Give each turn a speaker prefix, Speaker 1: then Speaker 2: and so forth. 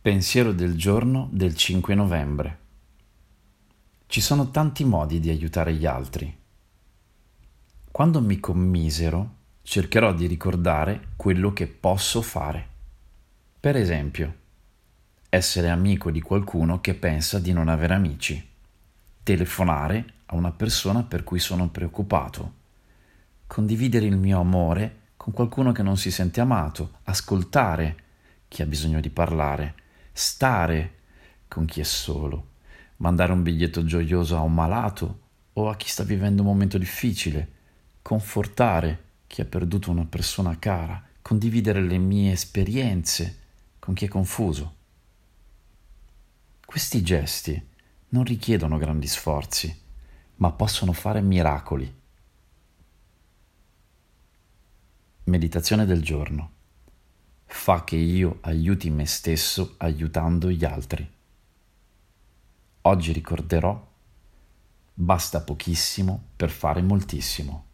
Speaker 1: Pensiero del giorno del 5 novembre. Ci sono tanti modi di aiutare gli altri. Quando mi commisero, cercherò di ricordare quello che posso fare. Per esempio, essere amico di qualcuno che pensa di non avere amici, telefonare a una persona per cui sono preoccupato, condividere il mio amore con qualcuno che non si sente amato, ascoltare chi ha bisogno di parlare, stare con chi è solo, mandare un biglietto gioioso a un malato o a chi sta vivendo un momento difficile, confortare chi ha perduto una persona cara, condividere le mie esperienze con chi è confuso. Questi gesti non richiedono grandi sforzi, ma possono fare miracoli. Meditazione del giorno fa che io aiuti me stesso aiutando gli altri. Oggi ricorderò, basta pochissimo per fare moltissimo.